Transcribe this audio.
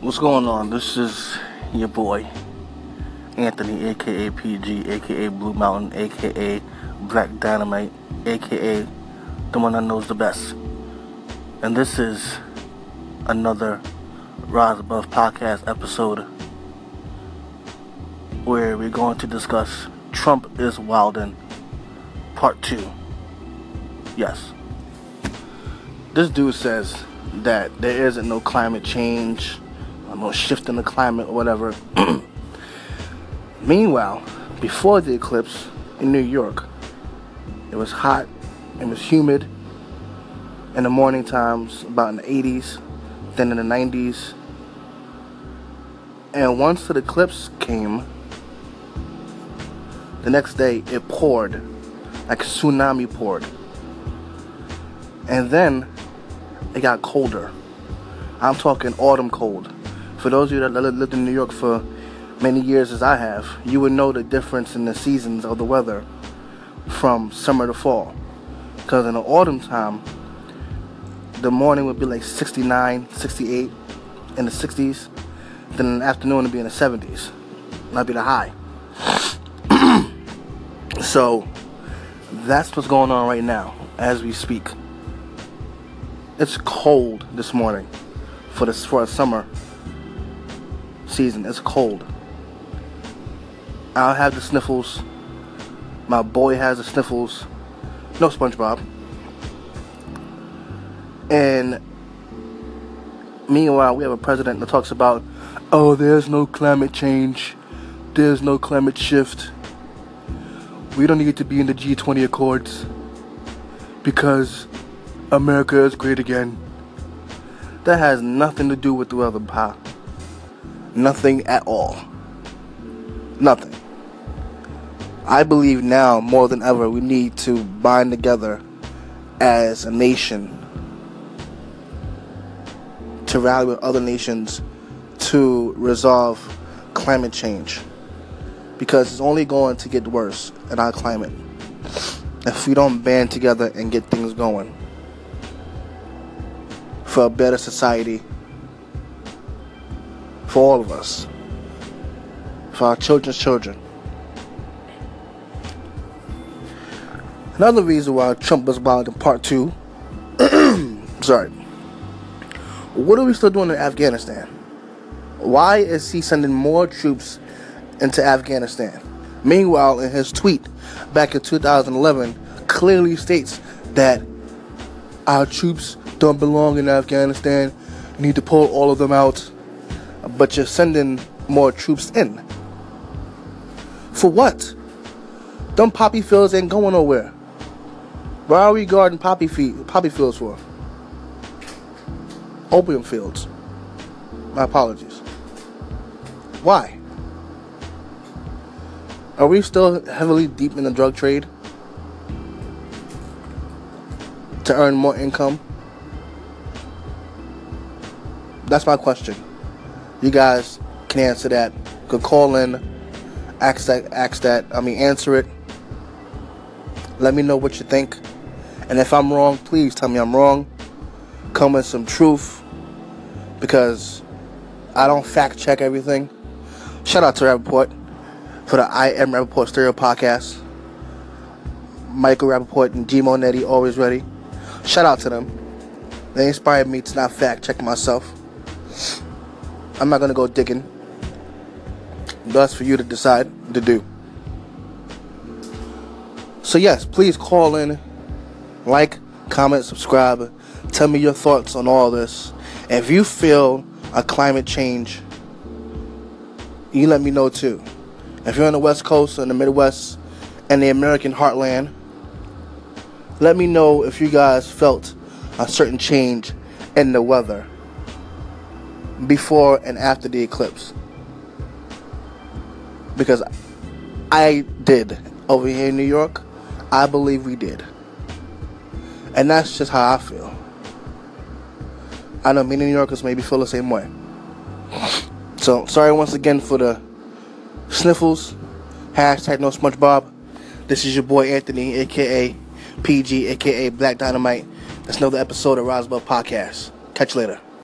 What's going on? This is your boy, Anthony, aka PG, aka Blue Mountain, aka Black Dynamite, aka the one that knows the best. And this is another Rise Above podcast episode where we're going to discuss Trump is Wildin' Part 2. Yes. This dude says that there isn't no climate change no shift in the climate or whatever. Meanwhile, before the eclipse in New York, it was hot, it was humid in the morning times, about in the 80s, then in the 90s. And once the eclipse came, the next day it poured, like a tsunami poured. And then it got colder. I'm talking autumn cold for those of you that lived in New York for many years as I have, you would know the difference in the seasons of the weather from summer to fall. Because in the autumn time, the morning would be like 69, 68 in the 60s. Then in the afternoon it'd be in the 70s. That'd be the high. so that's what's going on right now as we speak. It's cold this morning for this for a summer season. It's cold. I'll have the sniffles. My boy has the sniffles. No SpongeBob. And meanwhile, we have a president that talks about, oh, there's no climate change. There's no climate shift. We don't need to be in the G20 Accords because America is great again. That has nothing to do with the weather, pal. Nothing at all. Nothing. I believe now more than ever we need to bind together as a nation to rally with other nations to resolve climate change because it's only going to get worse in our climate if we don't band together and get things going for a better society for all of us, for our children's children. Another reason why Trump was banned in part two. sorry. What are we still doing in Afghanistan? Why is he sending more troops into Afghanistan? Meanwhile, in his tweet back in 2011, clearly states that our troops don't belong in Afghanistan. Need to pull all of them out but you're sending more troops in. For what? Them poppy fields ain't going nowhere. Why are we guarding poppy, field, poppy fields for? Opium fields. My apologies. Why? Are we still heavily deep in the drug trade? To earn more income? That's my question. You guys can answer that. Could call in, ask that, ask that. I mean, answer it. Let me know what you think. And if I'm wrong, please tell me I'm wrong. Come with some truth. Because I don't fact check everything. Shout out to Rapaport for the I Am Rapaport Stereo podcast. Michael Rapaport and G Monetti always ready. Shout out to them. They inspired me to not fact check myself. I'm not gonna go digging. That's for you to decide to do. So yes, please call in, like, comment, subscribe. Tell me your thoughts on all this. If you feel a climate change, you let me know too. If you're on the West Coast or in the Midwest and the American heartland, let me know if you guys felt a certain change in the weather before and after the eclipse. Because I did over here in New York. I believe we did. And that's just how I feel. I know many New Yorkers maybe feel the same way. So, sorry once again for the sniffles. Hashtag no SpongeBob. This is your boy Anthony, aka PG, aka Black Dynamite. That's another episode of Roswell Podcast. Catch you later.